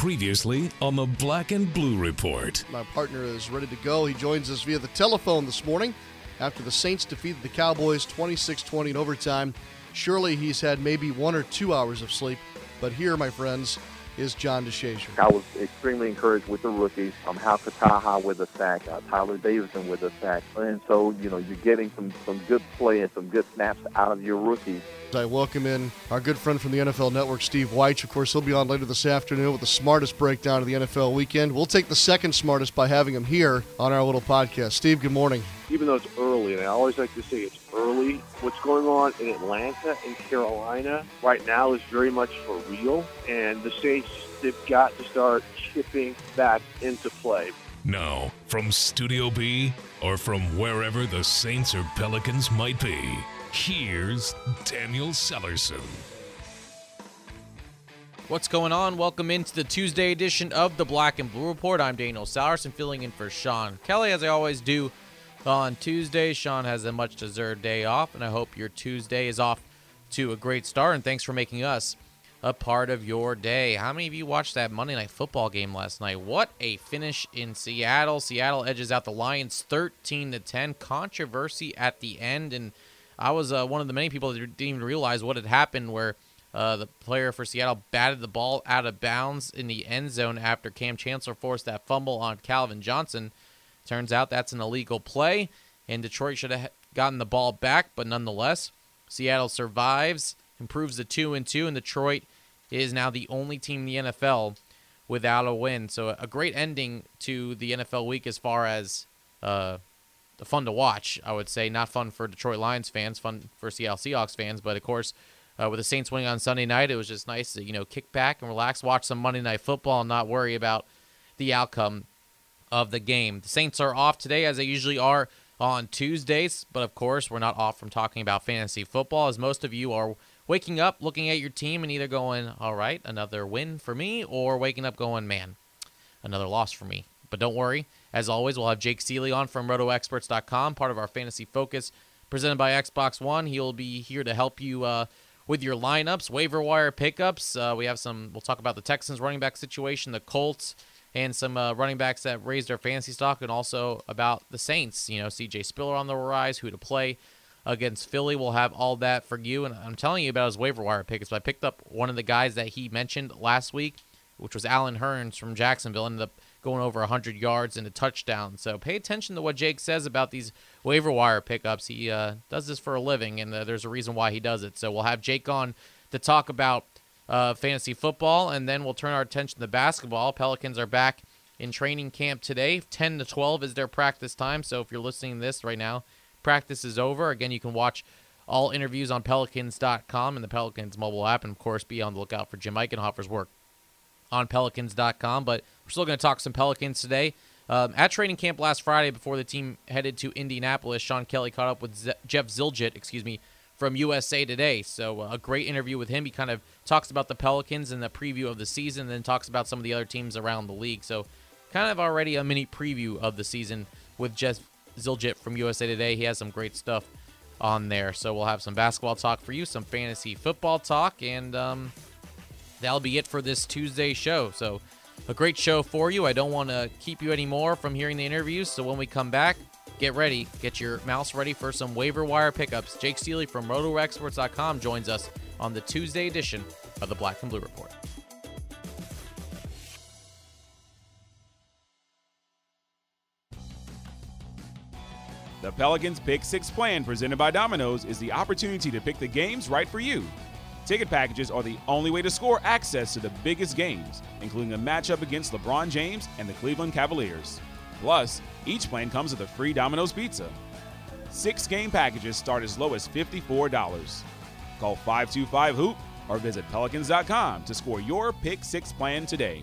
Previously on the Black and Blue Report. My partner is ready to go. He joins us via the telephone this morning after the Saints defeated the Cowboys 26 20 in overtime. Surely he's had maybe one or two hours of sleep, but here, my friends, is John DeShazier. I was extremely encouraged with the rookies. Um, Hau'oli Kikaha with a sack, uh, Tyeler Davison with a sack. And so, you know, you're getting some, some good play and some good snaps out of your rookies. I welcome in our good friend from the NFL Network, Steve Wyche. Of course, he'll be on later this afternoon with the smartest breakdown of the NFL weekend. We'll take the second smartest by having him here on our little podcast. Steve, good morning. Even though it's early, and I always like to say it's early, what's going on in Atlanta and Carolina right now is very much for real, and the Saints, they've got to start chipping back into play. Now, from Studio B or from wherever the Saints or Pelicans might be, here's Daniel Sallerson. What's going on? Welcome into the Tuesday edition of the Black and Blue Report. I'm Daniel Sallerson, filling in for Sean Kelly, as I always do on Tuesday. Sean has a much deserved day off, and I hope your Tuesday is off to a great start. And thanks for making us a part of your day. How many of you watched that Monday Night Football game last night? What a finish in Seattle! Seattle edges out the Lions 13 to 10. Controversy at the end, and I was uh, one of the many people that didn't even realize what had happened where. Uh, the player for Seattle batted the ball out of bounds in the end zone after Kam Chancellor forced that fumble on Calvin Johnson. Turns out that's an illegal play, and Detroit should have gotten the ball back, but nonetheless, Seattle survives, improves to two and two, and Detroit is now the only team in the NFL without a win. So a great ending to the NFL week as far as uh, the fun to watch. I would say not fun for Detroit Lions fans, fun for Seattle Seahawks fans, but of course. Uh, with the Saints winning on Sunday night, it was just nice to you know kick back and relax, watch some Monday Night Football, and not worry about the outcome of the game. The Saints are off today, as they usually are on Tuesdays, but of course, we're not off from talking about fantasy football, as most of you are waking up looking at your team and either going, all right, another win for me, or waking up going, man, another loss for me. But don't worry. As always, we'll have Jake Ciely on from RotoExperts.com, part of our Fantasy Focus presented by Xbox One. He'll be here to help you uh, with your lineups, waiver wire pickups. Uh, we have some, we'll talk about the Texans running back situation, the Colts, and some uh, running backs that raised their fantasy stock, and also about the Saints. You know, CJ Spiller on the rise, who to play against Philly. We'll have all that for you. And I'm telling you about his waiver wire picks. So I picked up one of the guys that he mentioned last week, which was Allen Hurns from Jacksonville. Ended up going over 100 yards and a touchdown. So pay attention to what Jake says about these waiver wire pickups. He uh, does this for a living, and uh, there's a reason why he does it. So we'll have Jake on to talk about uh, fantasy football, and then we'll turn our attention to basketball. Pelicans are back in training camp today. 10 to 12 is their practice time. So if you're listening to this right now, practice is over. Again, you can watch all interviews on Pelicans.com and the Pelicans mobile app, and of course, be on the lookout for Jim Eichenhofer's work on Pelicans.com. But we're still going to talk some Pelicans today. Um, at training camp last Friday, before the team headed to Indianapolis, Sean Kelly caught up with Z- Jeff Zillgitt, excuse me, from USA Today. So uh, a great interview with him. He kind of talks about the Pelicans and the preview of the season, then talks about some of the other teams around the league. So kind of already a mini preview of the season with Jeff Zillgitt from USA Today. He has some great stuff on there. So we'll have some basketball talk for you, some fantasy football talk, and um, that'll be it for this Tuesday show. So a great show for you. I don't want to keep you anymore from hearing the interviews. So when we come back, get ready. Get your mouse ready for some waiver wire pickups. Jake Ciely from RotoExperts.com joins us on the Tuesday edition of the Black and Blue Report. The Pelicans Pick Six plan presented by Domino's is the opportunity to pick the games right for you. Ticket packages are the only way to score access to the biggest games, including a matchup against LeBron James and the Cleveland Cavaliers. Plus, each plan comes with a free Domino's pizza. Six game packages start as low as $54. Call 525 Hoop or visit Pelicans.com to score your Pick Six plan today.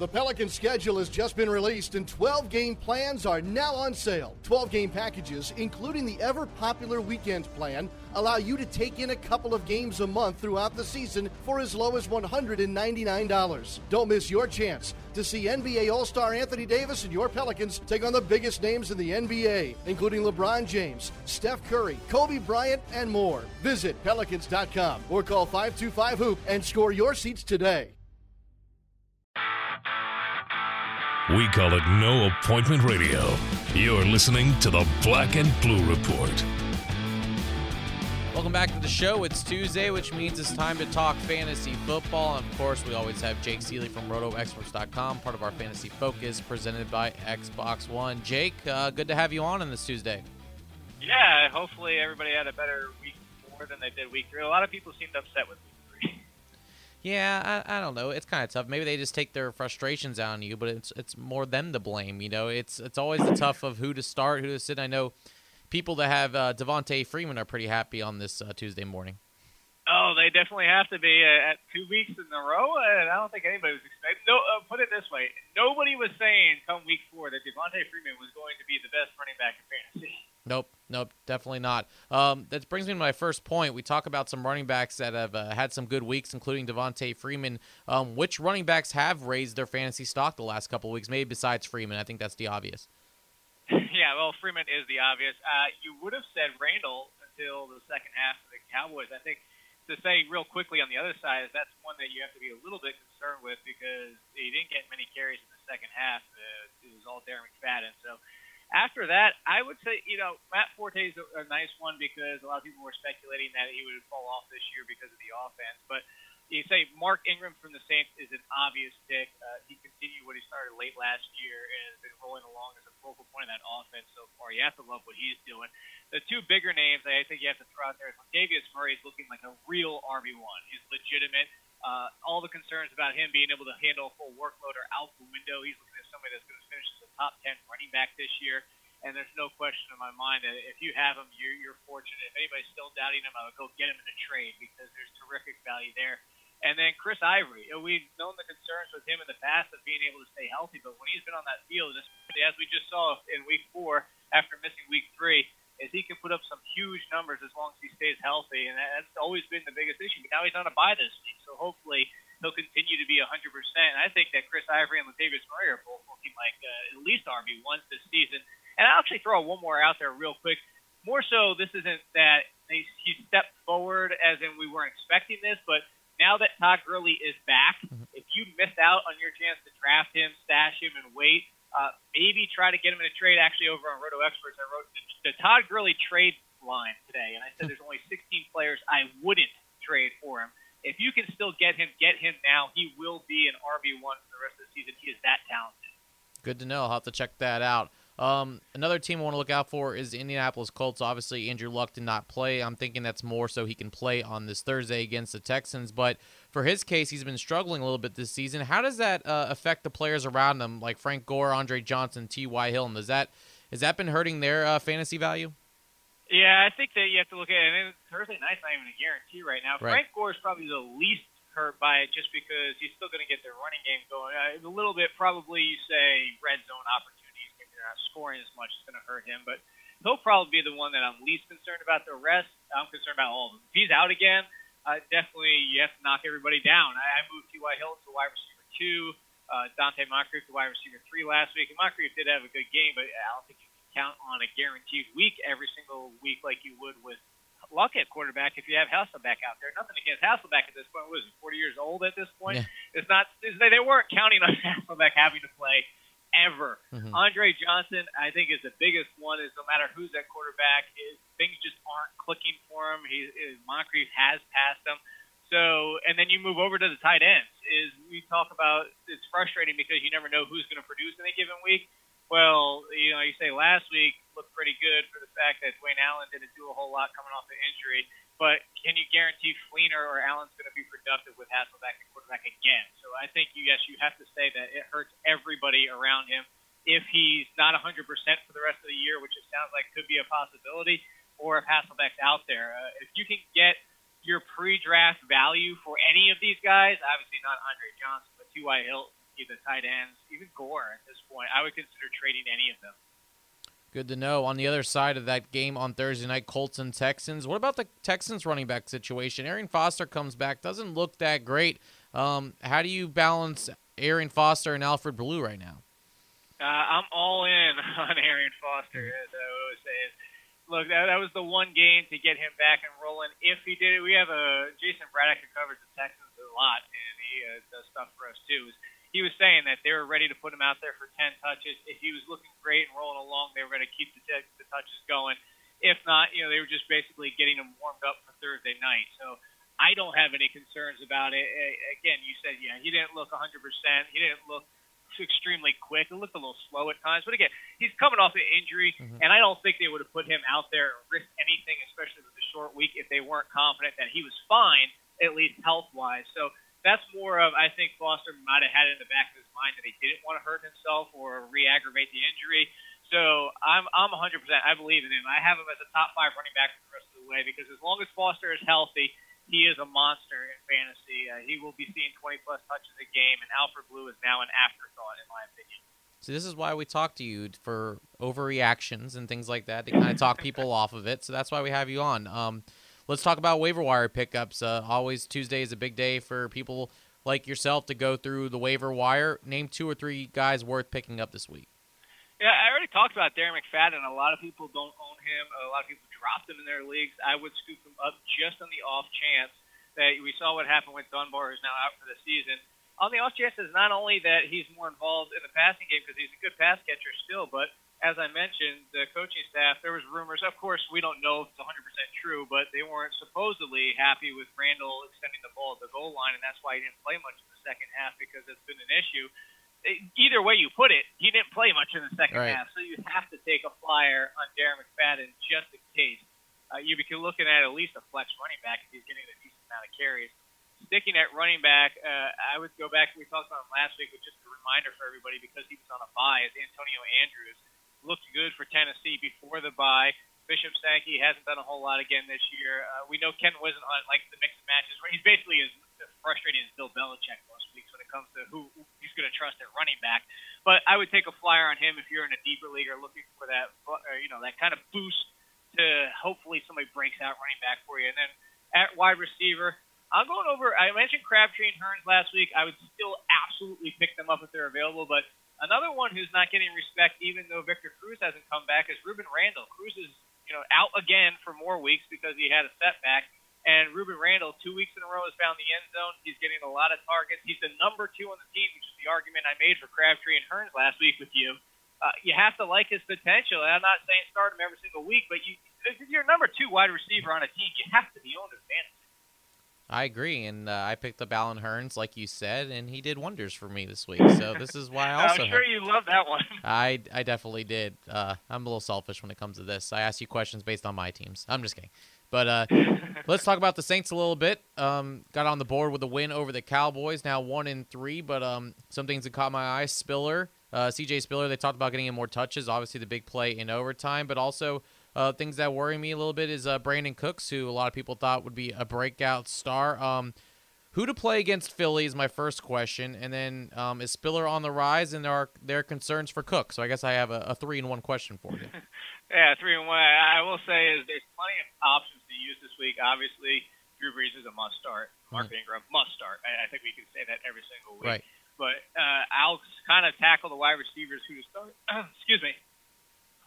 The Pelican schedule has just been released, and 12 game plans are now on sale. 12 game packages, including the ever popular weekend plan, allow you to take in a couple of games a month throughout the season for as low as $199. Don't miss your chance to see NBA All Star Anthony Davis and your Pelicans take on the biggest names in the NBA, including LeBron James, Steph Curry, Kobe Bryant, and more. Visit Pelicans.com or call 525 Hoop and score your seats today. We call it No Appointment Radio. You're listening to the Black and Blue Report. Welcome back to the show. It's Tuesday, which means it's time to talk fantasy football. And of course, we always have Jake Ciely from RotoExperts.com, part of our Fantasy Focus, presented by Xbox One. Jake, uh, good to have you on on this Tuesday. Yeah, hopefully everybody had a better week four than they did week three. A lot of people seemed upset with yeah, I, I don't know. It's kind of tough. Maybe they just take their frustrations out on you, but it's it's more them to blame. You know, it's it's always the tough of who to start, who to sit. I know people that have uh, Devonta Freeman are pretty happy on this uh, Tuesday morning. Oh, they definitely have to be uh, at two weeks in a row, and I don't think anybody was expecting. No, uh, put it this way: nobody was saying come week four that Devonta Freeman was going to be the best running back in fantasy. Nope, nope, definitely not. Um, that brings me to my first point. We talk about some running backs that have uh, had some good weeks, including Devonta Freeman. Um, which running backs have raised their fantasy stock the last couple weeks? Maybe besides Freeman. I think that's the obvious. yeah, well, Freeman is the obvious. Uh, you would have said Randle until the second half of the Cowboys. I think to say real quickly on the other side is that's one that you have to be a little bit concerned with because he didn't get many carries in the second half. Uh, it was all Darren McFadden. So after that, I would say, you know, Matt Forte is a, a nice one because a lot of people were speculating that he would fall off this year because of the offense. But you say Mark Ingram from the Saints is an obvious pick. Uh, he continued what he started late last year and has been rolling along as a focal point of that offense so far. You have to love what he's doing. The two bigger names I think you have to throw out there is Latavius Murray is looking like a real RB1. He's legitimate. Uh, all the concerns about him being able to handle a full workload are out the window. He's looking somebody that's going to finish as a top 10 running back this year. And there's no question in my mind that if you have him, you're, you're fortunate. If anybody's still doubting him, I would go get him in a trade because there's terrific value there. And then Chris Ivory, we've known the concerns with him in the past of being able to stay healthy, but when he's been on that field, as we just saw in Week Four after missing Week Three, is he can put up some huge numbers as long as he stays healthy, and that's always been the biggest issue. But now he's on a bye this week, so hopefully he'll continue to be 100%. And I think that Chris Ivory and Latavius Murray are both looking like uh, at least RB ones this season. And I'll actually throw one more out there real quick. More so, this isn't that he stepped forward as in we weren't expecting this, but now that Todd Gurley is back, mm-hmm. if you missed out on your chance to draft him, stash him, and wait, uh, maybe try to get him in a trade. Actually, over on Roto Experts, I wrote the, the Todd Gurley trade line today, and I said there's only 16 players I wouldn't trade for him. If you can still get him, get him now. He will be an RB one for the rest of the season. He is that talented. Good to know. I'll have to check that out. Um, another team I want to look out for is the Indianapolis Colts. Obviously, Andrew Luck did not play. I'm thinking that's more so he can play on this Thursday against the Texans. But for his case, he's been struggling a little bit this season. How does that uh, affect the players around him, like Frank Gore, Andre Johnson, T.Y. Hilton? Does that has that been hurting their uh, fantasy value? Yeah, I think that you have to look at it. And Thursday night's not even a guarantee right now. Right. Frank Gore is probably the least hurt by it just because he's still going to get their running game going. Uh, a little bit, probably, you say, red zone opportunity not scoring as much is going to hurt him. But he'll probably be the one that I'm least concerned about. The rest, I'm concerned about all of them. If he's out again, uh, definitely you have to knock everybody down. I, I moved T.Y. Hilton to wide receiver two, uh, Donte Moncrief to wide receiver three last week. And Moncrief did have a good game, but I don't think you can count on a guaranteed week every single week like you would with Luck at quarterback if you have Hasselbeck out there. Nothing against Hasselbeck at this point. Was 40 years old at this point? Yeah. It's not. They, they weren't counting on Hasselbeck having to play ever. Mm-hmm. Andre Johnson, I think, is the biggest one. Is no matter who's at quarterback, is things just aren't clicking for him. He is Moncrief has passed him. So, and then you move over to the tight ends. Is we talk about it's frustrating because you never know who's going to produce in a given week. Well, you know, you say last week looked pretty good for the fact that Dwayne Allen didn't do a whole lot coming off the injury. But can you guarantee Fleener or Allen's going to be productive with Hasselbeck at quarterback again? So I think you yes, you have to say that it hurts everybody around him. if he's not 100% for the rest of the year, which it sounds like could be a possibility, or if Hasselbeck's out there. Uh, if you can get your pre-draft value for any of these guys, obviously not Andre Johnson, but T.Y. Hilton, the tight ends, even Gore at this point, I would consider trading any of them. Good to know. On the other side of that game on Thursday night, Colts and Texans. What about the Texans running back situation? Arian Foster comes back, doesn't look that great. Um, how do you balance Arian Foster and Alfred Blue right now? Uh, I'm all in on Arian Foster, as I always say. Look, that, that was the one game to get him back and rolling. If he did it, we have a Jason Braddock who covers the Texans a lot, and he uh, does stuff for us too he was saying that they were ready to put him out there for 10 touches. If he was looking great and rolling along, they were going to keep the, t- the touches going. If not, you know, they were just basically getting him warmed up for Thursday night. So I don't have any concerns about it. Again, you said, yeah, he didn't look 100%. He didn't look extremely quick. It looked a little slow at times. But again, he's coming off an injury, mm-hmm. and I don't think they would have put him out there and risked anything, especially with the short week, if they weren't confident that he was fine, at least health wise. So that's more of I think Foster might have had it in the back of his mind that he didn't want to hurt himself or re-aggravate the injury. So I'm I'm 100%. I believe in him. I have him as a top five running back for the rest of the way because as long as Foster is healthy, he is a monster in fantasy. Uh, he will be seeing 20 plus touches a game, and Alfred Blue is now an afterthought in my opinion. So this is why we talk to you for overreactions and things like that to kind of talk people off of it. So that's why we have you on. Um, let's talk about waiver wire pickups. Uh, always Tuesday is a big day for people like yourself to go through the waiver wire. Name two or three guys worth picking up this week. Yeah, I already talked about Darren McFadden. A lot of people don't own him. A lot of people dropped him in their leagues. I would scoop him up just on the off chance that we saw what happened with Dunbar, who's now out for the season. On the off chance is not only that he's more involved in the passing game because he's a good pass catcher still, but as I mentioned, the coaching staff, there was rumors. Of course, we don't know if it's 100% true, but they weren't supposedly happy with Randle extending the ball at the goal line, and that's why he didn't play much in the second half because it's been an issue. Either way you put it, he didn't play much in the second right. half, so you have to take a flyer on Darren McFadden just in case. Uh, you'd be looking at at least a flex running back if he's getting a decent amount of carries. Sticking at running back, uh, I would go back. We talked about him last week, but just a reminder for everybody because he was on a bye is Antonio Andrews looked good for Tennessee before the bye. Bishop Sankey hasn't done a whole lot again this year. Uh, we know Ken Whisenhunt like the mix of matches he's basically as frustrating as Bill Belichick most weeks when it comes to who, he's going to trust at running back. But I would take a flyer on him if you're in a deeper league or looking for that, uh, you know, that kind of boost to hopefully somebody breaks out running back for you. And then at wide receiver, I'm going over. I mentioned Crabtree and Hurns last week. I would still absolutely pick them up if they're available, but Another one who's not getting respect, even though Victor Cruz hasn't come back, is Rueben Randle. Cruz is, you know, out again for more weeks because he had a setback. And Rueben Randle, two weeks in a row, has found the end zone. He's getting a lot of targets. He's the number two on the team, which is the argument I made for Crabtree and Hurns last week with you. Uh, you have to like his potential. And I'm not saying start him every single week, but you, if you're number two wide receiver on a team, you have to be owned as fantasy. I agree, and uh, I picked up Allen Hurns, like you said, and he did wonders for me this week. So this is why I also. I'm sure have... you love that one. I I definitely did. Uh, I'm a little selfish when it comes to this. I ask you questions based on my teams. I'm just kidding. But uh, let's talk about the Saints a little bit. Um, got on the board with a win over the Cowboys, now one in three. But um, some things that caught my eye: Spiller, uh, C.J. Spiller. They talked about getting him more touches. Obviously, the big play in overtime, but also uh, things that worry me a little bit is uh, Brandin Cooks, who a lot of people thought would be a breakout star. Um, who to play against Philly is my first question, and then um, is Spiller on the rise, and there are there are concerns for Cook. So I guess I have a, a three in one question for you. yeah, three in one. I will say is there's plenty of options to use this week. Obviously, Drew Brees is a must start. Mark mm-hmm. Ingram must start. I, I think we can say that every single week. Right. But uh, I'll kind of tackle the wide receivers who to start. excuse me.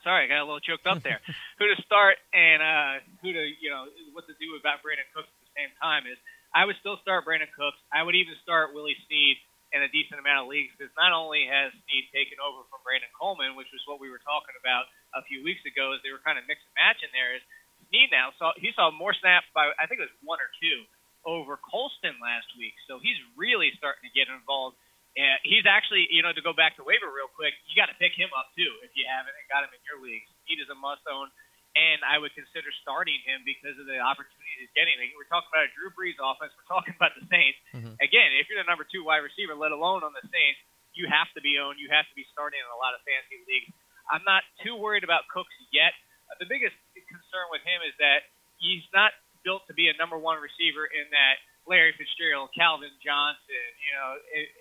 Sorry, I got a little choked up there. who to start and uh, who to you know what to do about Brandin Cooks at the same time is I would still start Brandin Cooks. I would even start Willie Snead in a decent amount of leagues because not only has Snead taken over from Brandon Coleman, which was what we were talking about a few weeks ago, as they were kind of mix and match in there. Is Snead now saw he saw more snaps by I think it was one or two over Colston last week, so he's really starting to get involved. And he's actually, you know, to go back to waiver real quick, you got to pick him up too if you haven't got him in your leagues. Snead is a must own and I would consider starting him because of the opportunity he's getting. We're talking about a Drew Brees offense. We're talking about the Saints. Mm-hmm. Again, if you're the number two wide receiver, let alone on the Saints, you have to be owned. You have to be starting in a lot of fantasy leagues. I'm not too worried about Cooks yet. Uh, the biggest concern with him is that he's not built to be a number one receiver in that Larry Fitzgerald, Calvin Johnson, you know,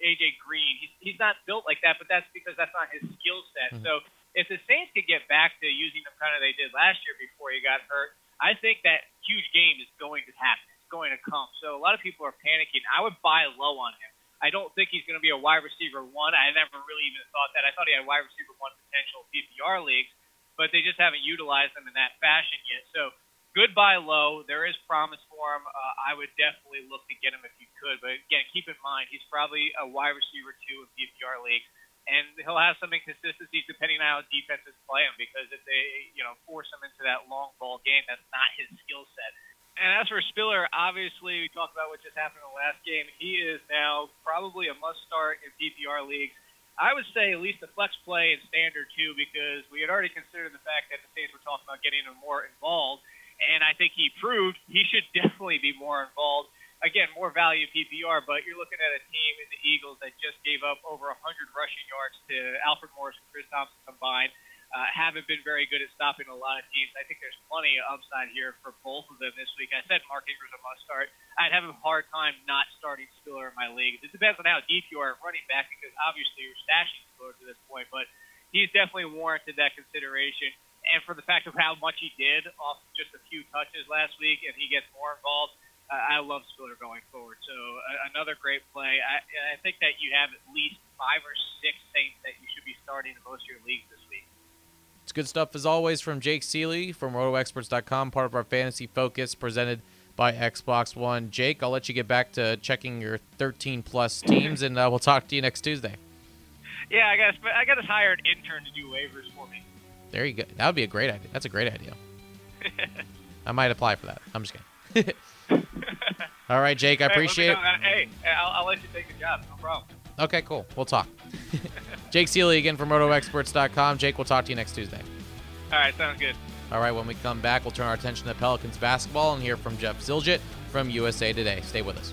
AJ Green. He's, he's not built like that, but that's because that's not his skill set. Mm-hmm. So if the Saints could get back to using him kind of they did last year before he got hurt, I think that huge game is going to happen. It's going to come. So a lot of people are panicking. I would buy low on him. I don't think he's going to be a wide receiver one. I never really even thought that. I thought he had wide receiver one potential PPR leagues, but they just haven't utilized him in that fashion yet. So good buy low. There is promise for him. Uh, I would definitely look to get him if you could. But again, keep in mind he's probably a wide receiver two in PPR leagues, and he'll have some inconsistencies depending on how defenses play him. Because if they you know force him into that long ball game, that's not his skill set. And as for Spiller, obviously we talked about what just happened in the last game. He is now probably a must start in PPR leagues. I would say at least a flex play in standard too, because we had already considered the fact that the Saints were talking about getting him more involved and I think he proved he should definitely be more involved. Again, more value PPR, but you're looking at a team in the Eagles that just gave up over 100 rushing yards to Alfred Morris and Chris Thompson combined. Uh, haven't been very good at stopping a lot of teams. I think there's plenty of upside here for both of them this week. I said Mark Ingram a must start. I'd have a hard time not starting Spiller in my league. It depends on how deep you are at running back because obviously you're stashing Spiller to this point, but he's definitely warranted that consideration and for the fact of how much he did off just a few touches last week, and he gets more involved, uh, I love Spiller going forward. So uh, another great play. I, I think that you have at least five or six Saints that you should be starting in most of your leagues this week. It's good stuff as always from Jake Ciely from RotoExperts.com, part of our Fantasy Focus presented by Xbox One. Jake, I'll let you get back to checking your 13 plus teams, and uh, we'll talk to you next Tuesday. Yeah, I got I got a hired intern to do waivers for me. There you go. That would be a great idea. That's a great idea. I might apply for that. I'm just kidding. All right, Jake. I appreciate it. Hey, I'll, I'll, let you take the job. No problem. Okay, cool. We'll talk. Jake Ciely again from RotoExperts.com. Jake, we'll talk to you next Tuesday. All right, sounds good. All right, when we come back, we'll turn our attention to Pelicans basketball and hear from Jeff Zillgitt from USA Today. Stay with us.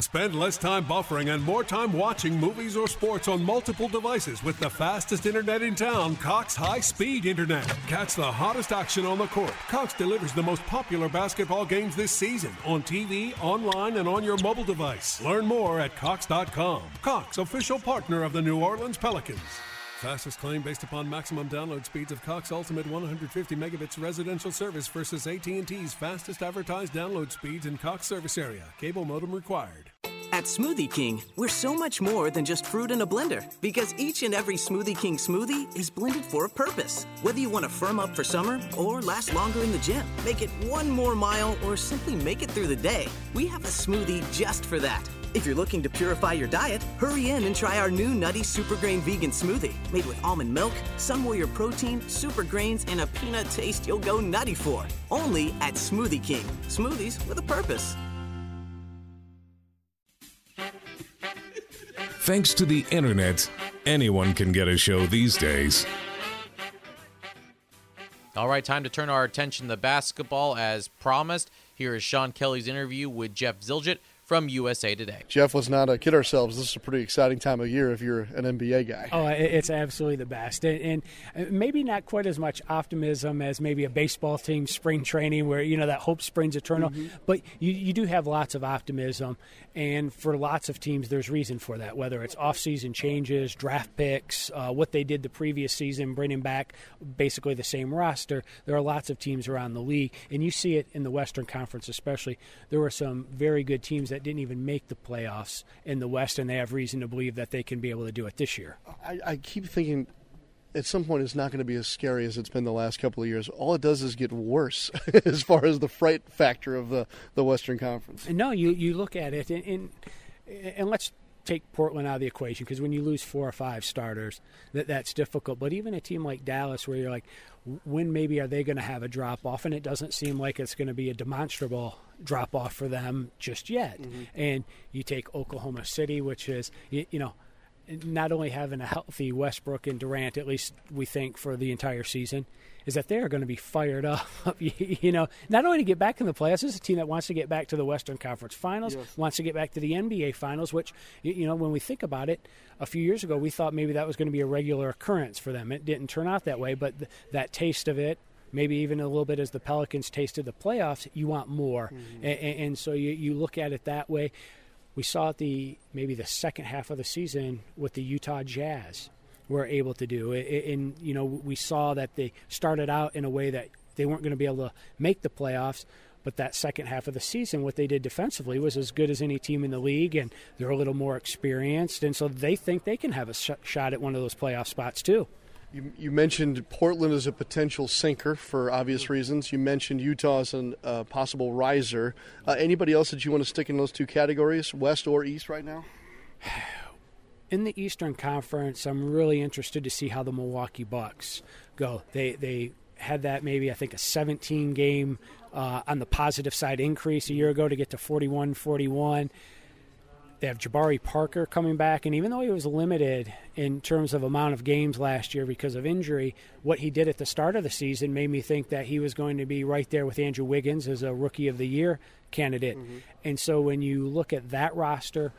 Spend less time buffering and more time watching movies or sports on multiple devices with the fastest internet in town, Cox High Speed Internet. Catch the hottest action on the court. Cox delivers the most popular basketball games this season on TV, online, and on your mobile device. Learn more at Cox.com. Cox, official partner of the New Orleans Pelicans. Fastest claim based upon maximum download speeds of Cox Ultimate 150 megabits residential service versus AT&T's fastest advertised download speeds in Cox service area. Cable modem required. At Smoothie King, we're so much more than just fruit in a blender because each and every Smoothie King smoothie is blended for a purpose. Whether you want to firm up for summer or last longer in the gym, make it one more mile, or simply make it through the day, we have a smoothie just for that. If you're looking to purify your diet, hurry in and try our new Nutty Super Grain Vegan Smoothie. Made with almond milk, Sun Warrior protein, super grains, and a peanut taste you'll go nutty for. Only at Smoothie King. Smoothies with a purpose. Thanks to the internet, anyone can get a show these days. All right, time to turn our attention to basketball as promised. Here is Sean Kelly's interview with Jeff Zillgitt from USA Today. Jeff, let's not uh, kid ourselves. This is a pretty exciting time of year if you're an NBA guy. Oh, it's absolutely the best. And, and maybe not quite as much optimism as maybe a baseball team spring training where, you know, that hope springs eternal. Mm-hmm. But you, you do have lots of optimism. And for lots of teams, there's reason for that, whether it's offseason changes, draft picks, uh, what they did the previous season, bringing back basically the same roster. There are lots of teams around the league. And you see it in the Western Conference, especially. There were some very good teams that that didn't even make the playoffs in the West, and they have reason to believe that they can be able to do it this year. I, I keep thinking at some point it's not going to be as scary as it's been the last couple of years. All it does is get worse as far as the fright factor of the, the Western Conference. No, you you look at it and and, and let's take Portland out of the equation because when you lose four or five starters, that that's difficult. But even a team like Dallas, where you're like, when maybe are they going to have a drop off? And it doesn't seem like it's going to be a demonstrable drop off for them just yet. Mm-hmm. And you take Oklahoma City, which is you, you know not only having a healthy Westbrook and Durant, at least we think for the entire season, is that they're going to be fired up. you know, not only to get back in the playoffs, this is a team that wants to get back to the Western Conference Finals, yes. wants to get back to the NBA Finals. Which, you know, when we think about it, a few years ago we thought maybe that was going to be a regular occurrence for them. It didn't turn out that way, but th- that taste of it maybe even a little bit as the Pelicans tasted the playoffs, you want more. Mm-hmm. And, and, so you, you look at it that way we saw at the maybe the second half of the season with the Utah Jazz were able to do. And you know, we saw that they started out in a way that they weren't going to be able to make the playoffs. But that second half of the season, what they did defensively was as good as any team in the league, and they're a little more experienced, and so they think they can have a sh- shot at one of those playoff spots too. You, you, mentioned Portland as a potential sinker for obvious reasons. You mentioned Utah as a uh, possible riser. Uh, anybody else that you want to stick in those two categories, West or East, right now? In the Eastern Conference, I'm really interested to see how the Milwaukee Bucks go. They they had that maybe I think a 17 game uh, on the positive side increase a year ago to get to 41 41 they have Jabari Parker coming back, and even though he was limited in terms of amount of games last year because of injury, what he did at the start of the season made me think that he was going to be right there with Andrew Wiggins as a Rookie of the Year candidate. Mm-hmm. And so when you look at that roster,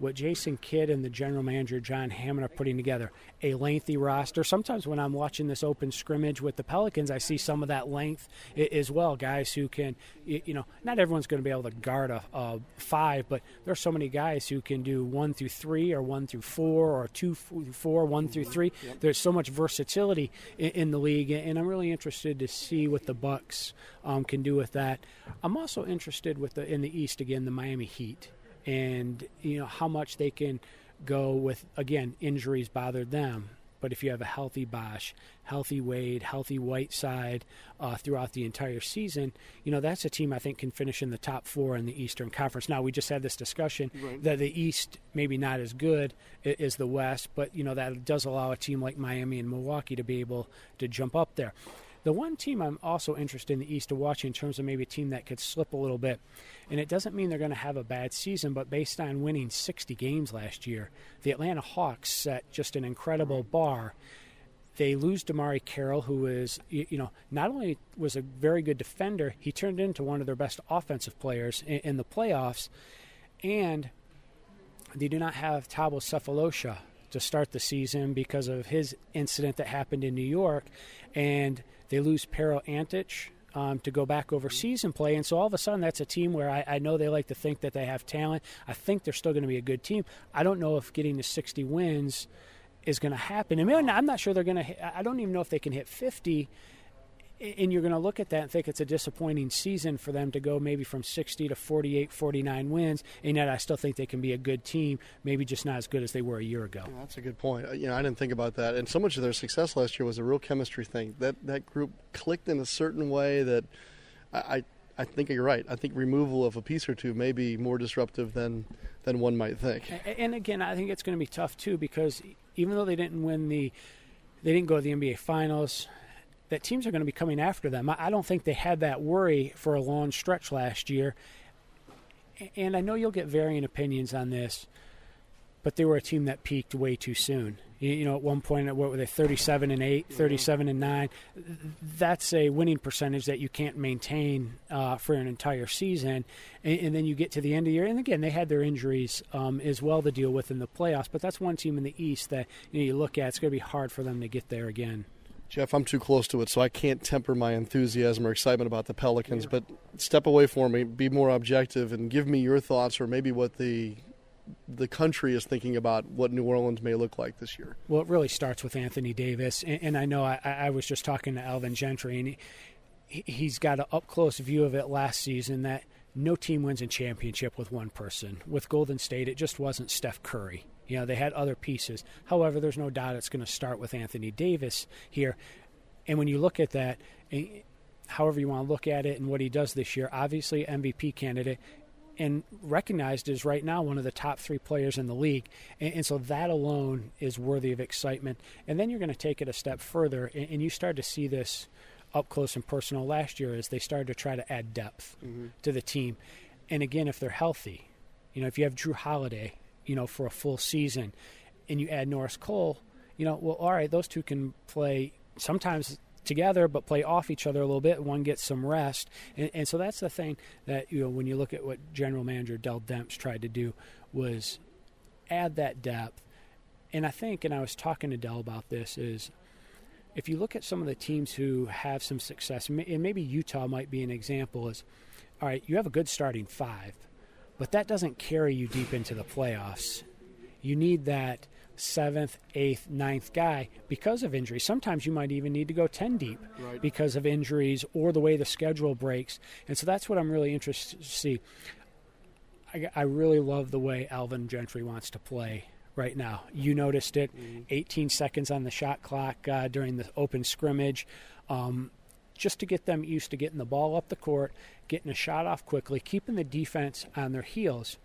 what Jason Kidd and the general manager John Hammond are putting together a lengthy roster. Sometimes when I'm watching this open scrimmage with the Pelicans, I see some of that length as well. Guys who can, you know, not everyone's going to be able to guard a, a five, but there are so many guys who can do one through three, or one through four, or two through four, one through three. Yep. There's so much versatility in, in, the league, and I'm really interested to see what the Bucks um, can do with that. I'm also interested with the in the East again, the Miami Heat and you know how much they can go with again injuries bothered them but if you have a healthy Bosh, healthy Wade, healthy Whiteside uh, throughout the entire season, you know that's a team I think can finish in the top four in the Eastern Conference. Now we just had this discussion right. that the East maybe not as good as the West, but you know that does allow a team like Miami and Milwaukee to be able to jump up there. The one team I'm also interested in the East to watch in terms of maybe a team that could slip a little bit, and it doesn't mean they're going to have a bad season, but based on winning 60 games last year, the Atlanta Hawks set just an incredible bar. They lose DeMarre Carroll, who is, you know, not only was a very good defender, he turned into one of their best offensive players in, the playoffs, and they do not have Thabo Sefolosha to start the season because of his incident that happened in New York, and they lose Pero Antic. Um, to go back overseas and play. And so all of a sudden, that's a team where I, I, know they like to think that they have talent. I think they're still going to be a good team. I don't know if getting to 60 wins is going to happen. I mean, I'm not sure they're going to. I don't even know if they can hit 50 and you're going to look at that and think it's a disappointing season for them to go maybe from 60 to 48, 49 wins, and yet I still think they can be a good team, maybe just not as good as they were a year ago. Yeah, that's a good point. Uh, you know, I didn't think about that, and so much of their success last year was a real chemistry thing. That that group clicked in a certain way that I. I think you're right. I think removal of a piece or two may be more disruptive than than one might think. And again, I think it's going to be tough too because even though they didn't win the, they didn't go to the NBA Finals that teams are going to be coming after them. I don't think they had that worry for a long stretch last year. And I know you'll get varying opinions on this, but they were a team that peaked way too soon. You know, at one point, what were they, 37 and 8, 37 and 9? That's a winning percentage that you can't maintain uh, for an entire season. And, and, then you get to the end of the year, and again, they had their injuries um, as well to deal with in the playoffs, but that's one team in the East that you, know, you look at, it's going to be hard for them to get there again. Jeff, I'm too close to it, so I can't temper my enthusiasm or excitement about the Pelicans. But step away for me, be more objective, and give me your thoughts, or maybe what the the country is thinking about what New Orleans may look like this year. Well, it really starts with Anthony Davis, and, and I know I, I, was just talking to Alvin Gentry, and he, he's got an up close view of it last season that no team wins a championship with one person. With Golden State, it just wasn't Steph Curry You know, they had other pieces. However, there's no doubt it's going to start with Anthony Davis here. And when you look at that, eh, however you want to look at it and what he does this year, obviously MVP candidate and recognized as right now one of the top three players in the league. And, and so that alone is worthy of excitement. And then you're going to take it a step further, and, and, you start to see this up close and personal last year as they started to try to add depth mm-hmm. to the team. And again, if they're healthy, you know, if you have Jrue Holiday, you know, for a full season, and you add Norris Cole, you know, well, all right, those two can play sometimes together but play off each other a little bit. One gets some rest, and, and so that's the thing that you know when you look at what General Manager Dell Demps tried to do was add that depth. And I think, and I was talking to Dell about this, is if you look at some of the teams who have some success, and maybe Utah might be an example, is all right, you have a good starting five, but that doesn't carry you deep into the playoffs. You need that seventh, eighth, ninth guy because of injuries. Sometimes you might even need to go 10 deep right. because of injuries or the way the schedule breaks. And so that's what I'm really interested to see. I, I really love the way Alvin Gentry wants to play right now. You noticed it mm-hmm. 18 seconds on the shot clock uh, during the open scrimmage. Um, just to get them used to getting the ball up the court, getting a shot off quickly, keeping the defense on their heels.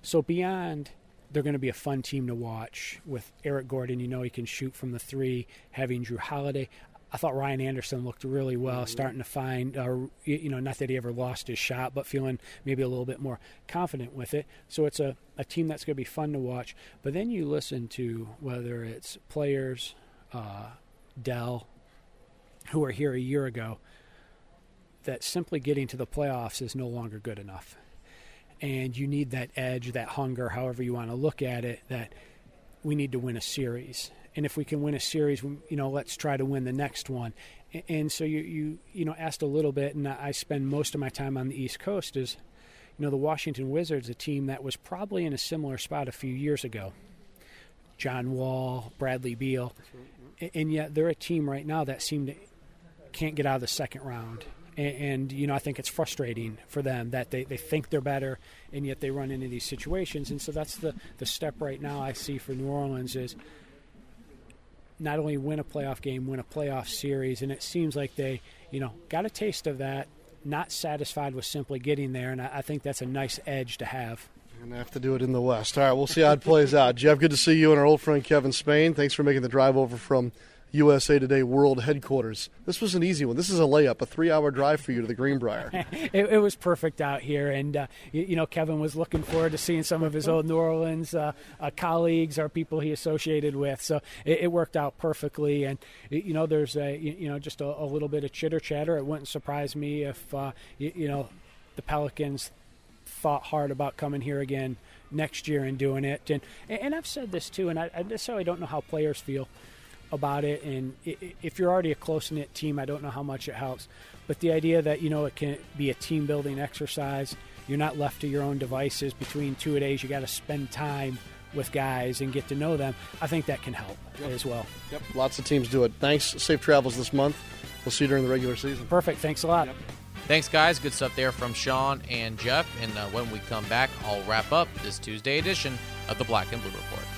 So beyond they're going to be a fun team to watch with Eric Gordon. You know he can shoot from the three. Having Jrue Holiday, I thought Ryan Anderson looked really well, mm-hmm. starting to find, uh, you know, not that he ever lost his shot, but feeling maybe a little bit more confident with it. So it's a, a team that's going to be fun to watch. But then you listen to whether it's players, uh, Dell, who were here a year ago, that simply getting to the playoffs is no longer good enough and you need that edge, that hunger, however you want to look at it, that we need to win a series. And if we can win a series, you know, let's try to win the next one. And so you you you know asked a little bit, and I spend most of my time on the East Coast. Is you know the Washington Wizards, a team that was probably in a similar spot a few years ago. John Wall, Bradley Beal, and yet they're a team right now that seem to can't get out of the second round and, and, you know I think it's frustrating for them that they, they think they're better and yet they run into these situations and so that's the the step right now I see for New Orleans is not only win a playoff game win a playoff series and it seems like they you know got a taste of that not satisfied with simply getting there and I, I think that's a nice edge to have. And have to do it in the West. All right, we'll see how it plays out. Jeff, good to see you and our old friend Kevin Spain. Thanks for making the drive over from USA Today World Headquarters. This was an easy one. This is a layup, a three-hour drive for you to the Greenbrier. it, it, was perfect out here, and uh, you, you, know Kevin was looking forward to seeing some of his old New Orleans uh, uh, colleagues or people he associated with. So it, it worked out perfectly, and you know there's a you know just a, a little bit of chitter chatter. It wouldn't surprise me if uh, you, you know the Pelicans thought hard about coming here again next year and doing it. And and I've said this too, and I, I necessarily don't know how players feel about it. And if you're already a close knit team, I don't know how much it helps. But the idea that you know it can be a team building exercise, you're not left to your own devices between two a days. You got to spend time with guys and get to know them. I think that can help yep. as well. Yep, lots of teams do it. Thanks. Safe travels this month. We'll see you during the regular season. Perfect. Thanks a lot. Yep. Thanks, guys. Good stuff there from Sean and Jeff. And uh, when we come back, I'll wrap up this Tuesday edition of the Black and Blue Report.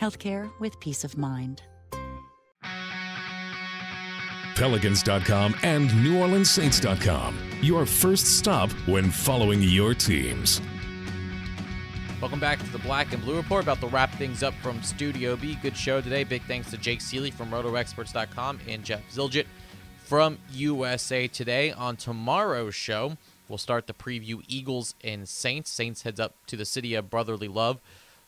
Healthcare with peace of mind. Pelicans.com and NewOrleansSaints.com. Your first stop when following your teams. Welcome back to the Black and Blue Report. About to wrap things up from Studio B. Good show today. Big thanks to Jake Ciely from RotoExperts.com and Jeff Zillgitt from USA Today. On tomorrow's show, we'll start the preview Eagles and Saints. Saints heads up to the city of brotherly love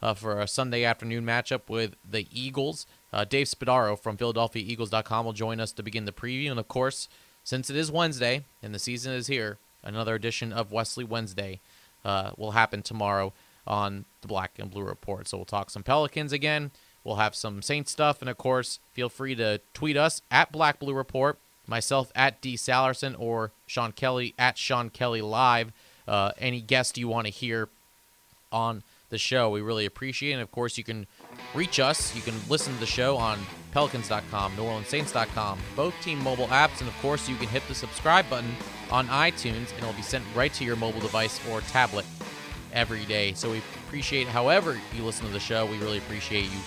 uh, for a Sunday afternoon matchup with the Eagles. Uh, Dave Spadaro from PhiladelphiaEagles.com will join us to begin the preview. And of course, since it is Wednesday and the season is here, another edition of Wesley Wednesday uh, will happen tomorrow on the Black and Blue Report. So we'll talk some Pelicans again. We'll have some Saints stuff, and of course, feel free to tweet us at Black Blue Report, myself at D Sallerson, or Sean Kelly at Sean Kelly Live. Uh, any guest you want to hear on the show, we really appreciate. it. And of course, you can reach us. You can listen to the show on Pelicans.com, NewOrleansSaints.com, both team mobile apps, and of course, you can hit the subscribe button on iTunes, and it'll be sent right to your mobile device or tablet every day. So we appreciate however you listen to the show. We really appreciate you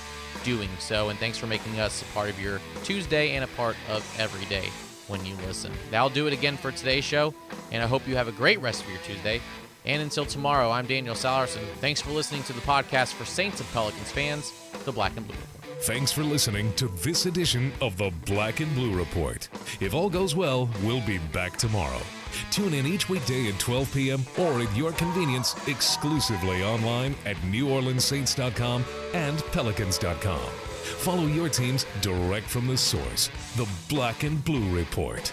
doing so. And thanks for making us a part of your Tuesday and a part of every day when you listen. That'll do it again for today's show. And I hope you have a great rest of your Tuesday. And until tomorrow, I'm Daniel Sallerson. Thanks for listening to the podcast for Saints and Pelicans fans, the Black and Blue Report. Thanks for listening to this edition of the Black and Blue Report. If all goes well, we'll be back tomorrow. Tune in each weekday at 12 p.m. or at your convenience exclusively online at NewOrleansSaints.com and Pelicans.com. Follow your teams direct from the source, the Black and Blue Report.